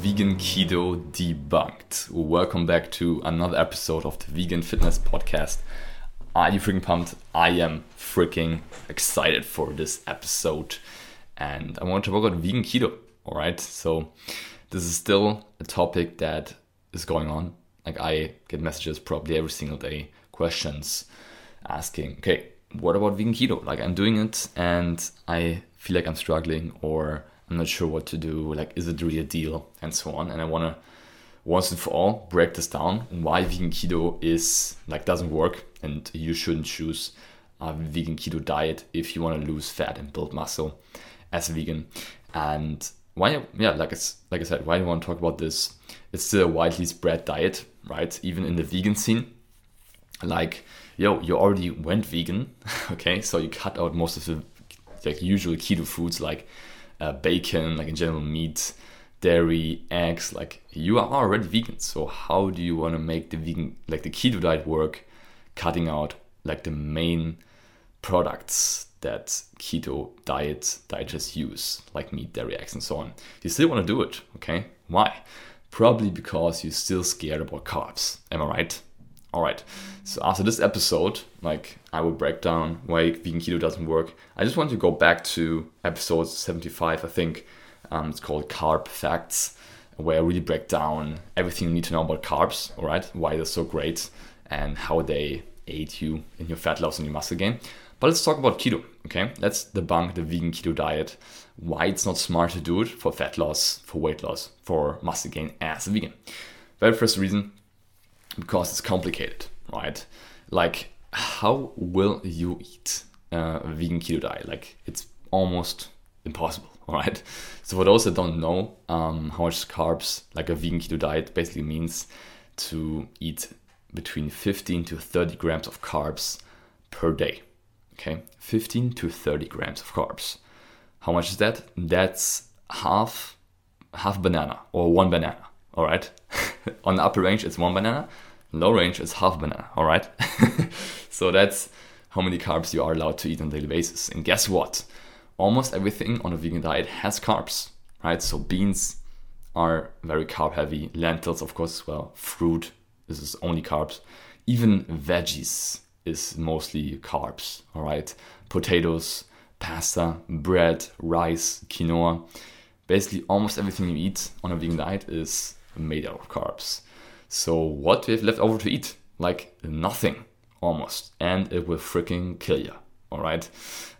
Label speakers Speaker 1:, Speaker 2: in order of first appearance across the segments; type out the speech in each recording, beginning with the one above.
Speaker 1: Vegan Keto Debunked. Welcome back to another episode of the Vegan Fitness Podcast. Are you freaking pumped? I am freaking excited for this episode. And I want to talk about vegan keto. All right. So, this is still a topic that is going on. Like, I get messages probably every single day, questions asking, okay, what about vegan keto? Like, I'm doing it and I feel like I'm struggling or I'm not sure what to do. Like, is it really a deal? And so on. And I want to once and for all break this down why vegan keto is like doesn't work and you shouldn't choose a vegan keto diet if you want to lose fat and build muscle as a vegan. And why, yeah, like it's like I said, why do I want to talk about this? It's still a widely spread diet, right? Even in the vegan scene. Like, yo, you already went vegan, okay? So you cut out most of the like usual keto foods like uh, bacon, like in general meat, dairy, eggs. Like you are already vegan, so how do you want to make the vegan, like the keto diet work, cutting out like the main products that keto diet dietists use, like meat, dairy, eggs, and so on? You still want to do it, okay? Why? Probably because you're still scared about carbs. Am I right? All right. So after this episode, like I will break down why vegan keto doesn't work. I just want to go back to episode 75, I think. Um, it's called Carb Facts, where I really break down everything you need to know about carbs, all right? Why they're so great and how they aid you in your fat loss and your muscle gain. But let's talk about keto, okay? Let's debunk the vegan keto diet, why it's not smart to do it for fat loss, for weight loss, for muscle gain as a vegan. Very first reason, because it's complicated, right? Like, how will you eat a vegan keto diet? Like, it's almost impossible, right? So, for those that don't know um, how much carbs like a vegan keto diet basically means to eat between 15 to 30 grams of carbs per day. Okay, 15 to 30 grams of carbs. How much is that? That's half half banana or one banana. All right. On the upper range, it's one banana. Low range, it's half banana. All right. so that's how many carbs you are allowed to eat on a daily basis. And guess what? Almost everything on a vegan diet has carbs, right? So beans are very carb heavy. Lentils, of course, well. Fruit, this is only carbs. Even veggies is mostly carbs, all right? Potatoes, pasta, bread, rice, quinoa. Basically, almost everything you eat on a vegan diet is made out of carbs. So what do have left over to eat? Like nothing, almost, and it will freaking kill you. All right.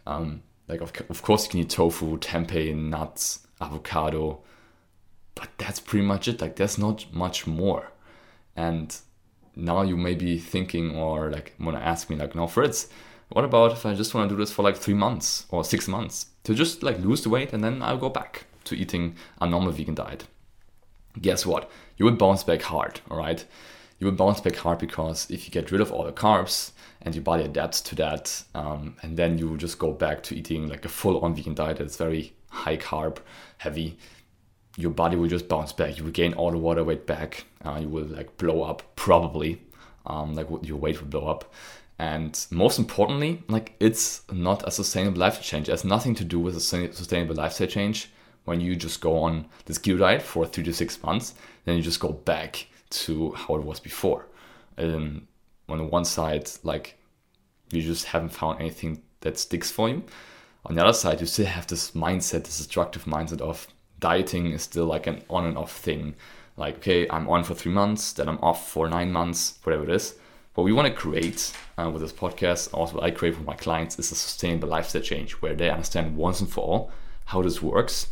Speaker 1: Um, like of, of course you can eat tofu, tempeh, nuts, avocado, but that's pretty much it. Like there's not much more. And now you may be thinking or like want to ask me like, no, Fritz, what about if I just want to do this for like three months or six months to just like lose the weight and then I'll go back to eating a normal vegan diet? Guess what? You would bounce back hard, all right? You would bounce back hard because if you get rid of all the carbs and your body adapts to that, um, and then you just go back to eating like a full on vegan diet that's very high carb heavy, your body will just bounce back. You will gain all the water weight back. Uh, you will like blow up probably, um, like your weight will blow up. And most importantly, like it's not a sustainable lifestyle change. It has nothing to do with a sustainable lifestyle change when you just go on this keto diet for three to six months, then you just go back to how it was before. Um, on the one side, like you just haven't found anything that sticks for you. On the other side, you still have this mindset, this destructive mindset of dieting is still like an on and off thing. Like, okay, I'm on for three months, then I'm off for nine months, whatever it is. What we want to create uh, with this podcast, also what I create for my clients, is a sustainable lifestyle change where they understand once and for all how this works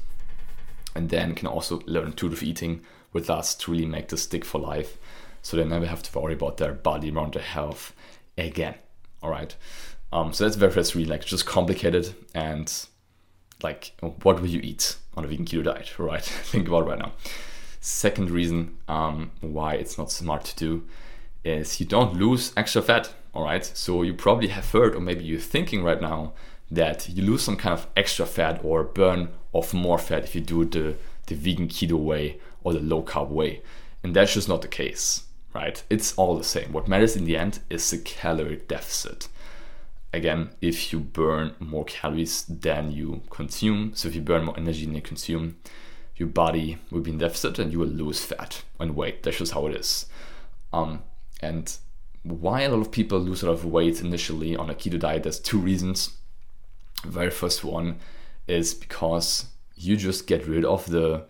Speaker 1: and then can also learn intuitive eating with us to really make this stick for life. So they never have to worry about their body around their health again. All right. Um, so that's very first really like just complicated and like what will you eat on a vegan keto diet? Right think about right now. Second reason um, why it's not smart to do is you don't lose extra fat. All right. So you probably have heard, or maybe you're thinking right now, that you lose some kind of extra fat or burn of more fat if you do the, the vegan keto way or the low carb way. And that's just not the case, right? It's all the same. What matters in the end is the calorie deficit. Again, if you burn more calories than you consume, so if you burn more energy than you consume, your body will be in deficit and you will lose fat and weight. That's just how it is. Um, and why a lot of people lose a lot of weight initially on a keto diet, there's two reasons. Very first one is because you just get rid of the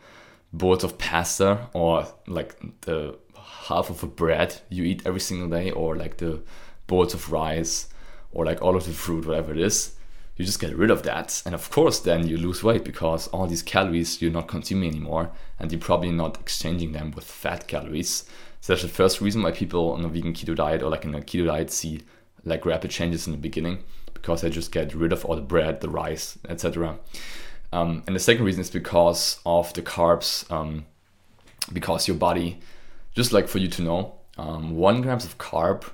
Speaker 1: boards of pasta or like the half of a bread you eat every single day or like the boards of rice or like all of the fruit whatever it is you just get rid of that. And of course then you lose weight because all these calories you're not consuming anymore and you're probably not exchanging them with fat calories. So that's the first reason why people on a vegan keto diet or like in a keto diet see like rapid changes in the beginning because they just get rid of all the bread the rice etc um, and the second reason is because of the carbs, um, because your body, just like for you to know, um, one grams of carb,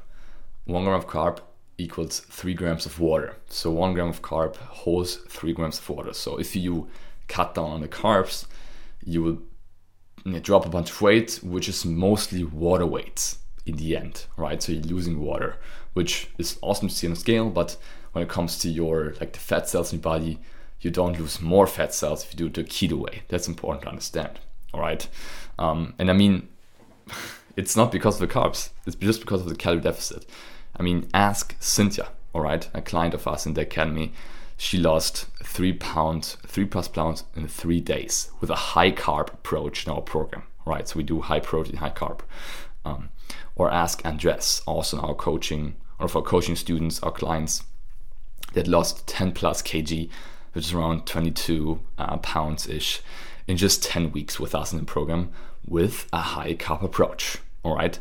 Speaker 1: one gram of carb equals three grams of water. So one gram of carb holds three grams of water. So if you cut down on the carbs, you will drop a bunch of weight, which is mostly water weight in the end, right? So you're losing water, which is awesome to see on a scale, but when it comes to your like the fat cells in your body, you don't lose more fat cells if you do it the keto way. That's important to understand. All right. Um, and I mean, it's not because of the carbs, it's just because of the calorie deficit. I mean, ask Cynthia, all right, a client of us in the academy. She lost three pounds, three plus pounds in three days with a high carb approach in our program, right? So we do high protein, high carb. Um, or ask Andres, also in our coaching, one of our coaching students, or clients that lost 10 plus kg which is around 22 uh, pounds ish, in just 10 weeks with us in the program with a high carb approach. All right.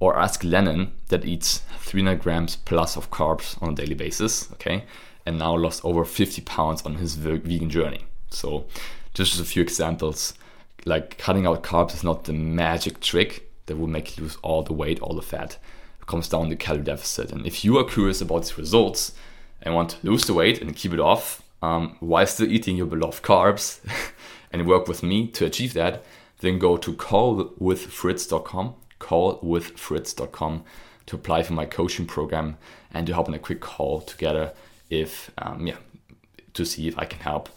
Speaker 1: Or ask Lennon that eats 300 grams plus of carbs on a daily basis. Okay. And now lost over 50 pounds on his vegan journey. So, just a few examples. Like cutting out carbs is not the magic trick that will make you lose all the weight, all the fat. Comes down to calorie deficit. And if you are curious about these results and want to lose the weight and keep it off, um, while still eating your beloved carbs and work with me to achieve that, then go to callwithfritz.com, callwithfritz.com to apply for my coaching program and to hop on a quick call together if, um, yeah, to see if I can help.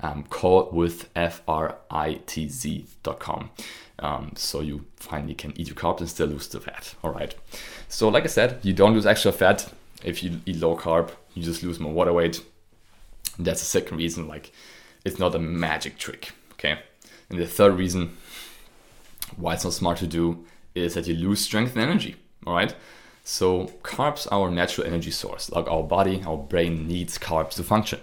Speaker 1: Um, call with F-R-I-T-Z.com. Um, so you finally can eat your carbs and still lose the fat. All right. So like I said, you don't lose extra fat if you eat low carb. You just lose more water weight that's the second reason, like it's not a magic trick. Okay. And the third reason why it's not smart to do is that you lose strength and energy. All right. So carbs are our natural energy source. Like our body, our brain needs carbs to function.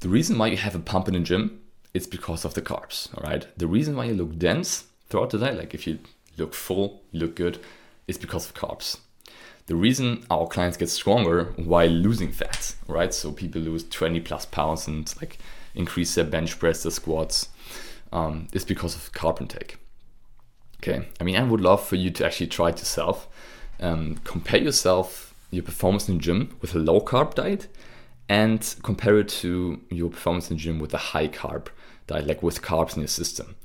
Speaker 1: The reason why you have a pump in the gym is because of the carbs. All right. The reason why you look dense throughout the day, like if you look full, you look good, it's because of carbs the reason our clients get stronger while losing fat, right? So people lose 20 plus pounds and like increase their bench press, their squats, um, is because of carb intake. Okay, I mean, I would love for you to actually try it yourself. Um, compare yourself, your performance in the gym with a low carb diet, and compare it to your performance in the gym with a high carb diet, like with carbs in your system.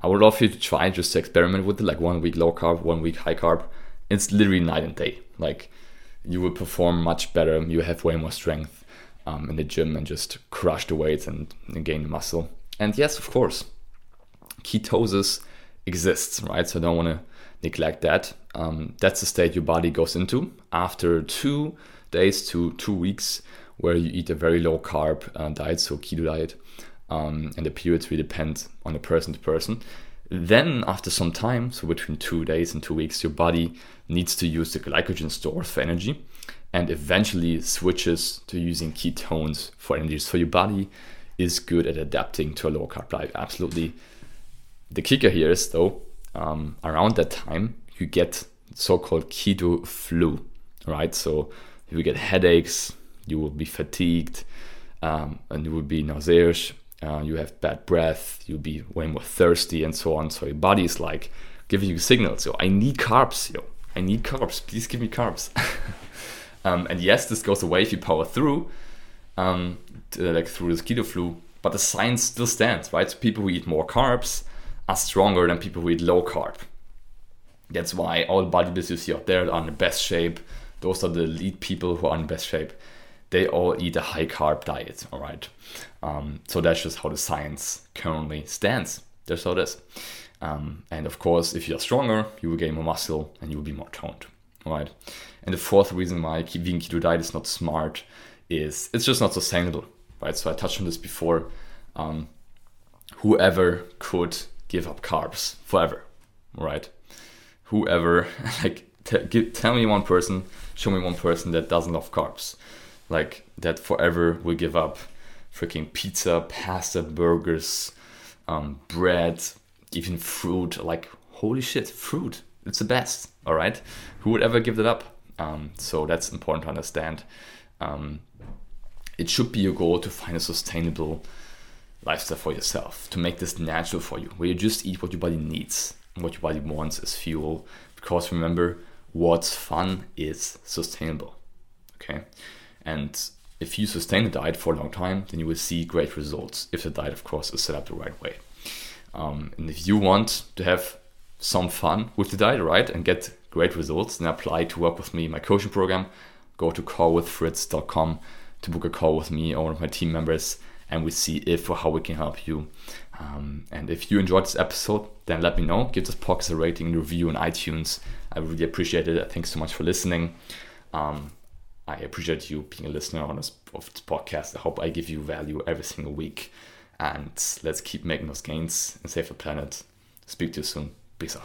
Speaker 1: I would love you to try just to experiment with it, like one week low carb, one week high carb. It's literally night and day. Like you will perform much better. You have way more strength um, in the gym and just crush the weights and, and gain muscle. And yes, of course, ketosis exists, right? So I don't want to neglect that. Um, that's the state your body goes into after two days to two weeks where you eat a very low carb uh, diet, so keto diet. Um, and the periods really depend on a person to person. Then, after some time, so between two days and two weeks, your body needs to use the glycogen stores for energy and eventually switches to using ketones for energy. So, your body is good at adapting to a low carb diet. Absolutely. The kicker here is, though, um, around that time, you get so called keto flu, right? So, you get headaches, you will be fatigued, um, and you will be nauseous uh, you have bad breath, you'll be way more thirsty, and so on. So your body is like giving you signals. So I need carbs, yo. I need carbs. Please give me carbs. um, and yes, this goes away if you power through, um, to, like through the keto flu. But the science still stands, right? So people who eat more carbs are stronger than people who eat low carb. That's why all bodybuilders you see out there are in the best shape. Those are the elite people who are in best shape. They all eat a high carb diet, all right? Um, so that's just how the science currently stands. That's how it is. Um, and of course, if you're stronger, you will gain more muscle and you will be more toned, right? And the fourth reason why vegan keto diet is not smart is it's just not sustainable, right? So I touched on this before. Um, whoever could give up carbs forever, right? Whoever, like, t- give, tell me one person, show me one person that doesn't love carbs, like that forever will give up freaking pizza, pasta, burgers, um, bread, even fruit. Like, holy shit, fruit. It's the best. All right. Who would ever give that up? Um, so that's important to understand. Um, it should be your goal to find a sustainable lifestyle for yourself, to make this natural for you, where you just eat what your body needs and what your body wants as fuel. Because remember, what's fun is sustainable. Okay. And if you sustain a diet for a long time, then you will see great results if the diet, of course, is set up the right way. Um, and if you want to have some fun with the diet, right, and get great results, then apply to work with me my coaching program. Go to callwithfritz.com to book a call with me or one of my team members, and we see if or how we can help you. Um, and if you enjoyed this episode, then let me know. Give this podcast a rating, review on iTunes. I really appreciate it. Thanks so much for listening. Um, I appreciate you being a listener on this, of this podcast. I hope I give you value every single week. And let's keep making those gains and save the planet. Speak to you soon. Peace out.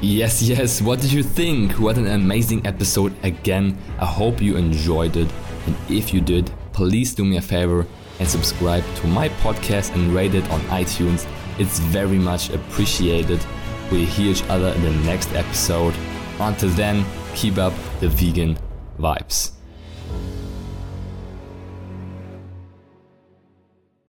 Speaker 2: Yes, yes, what did you think? What an amazing episode again. I hope you enjoyed it. And if you did, please do me a favor and subscribe to my podcast and rate it on iTunes. It's very much appreciated. We'll hear each other in the next episode. Until then, keep up the vegan vibes.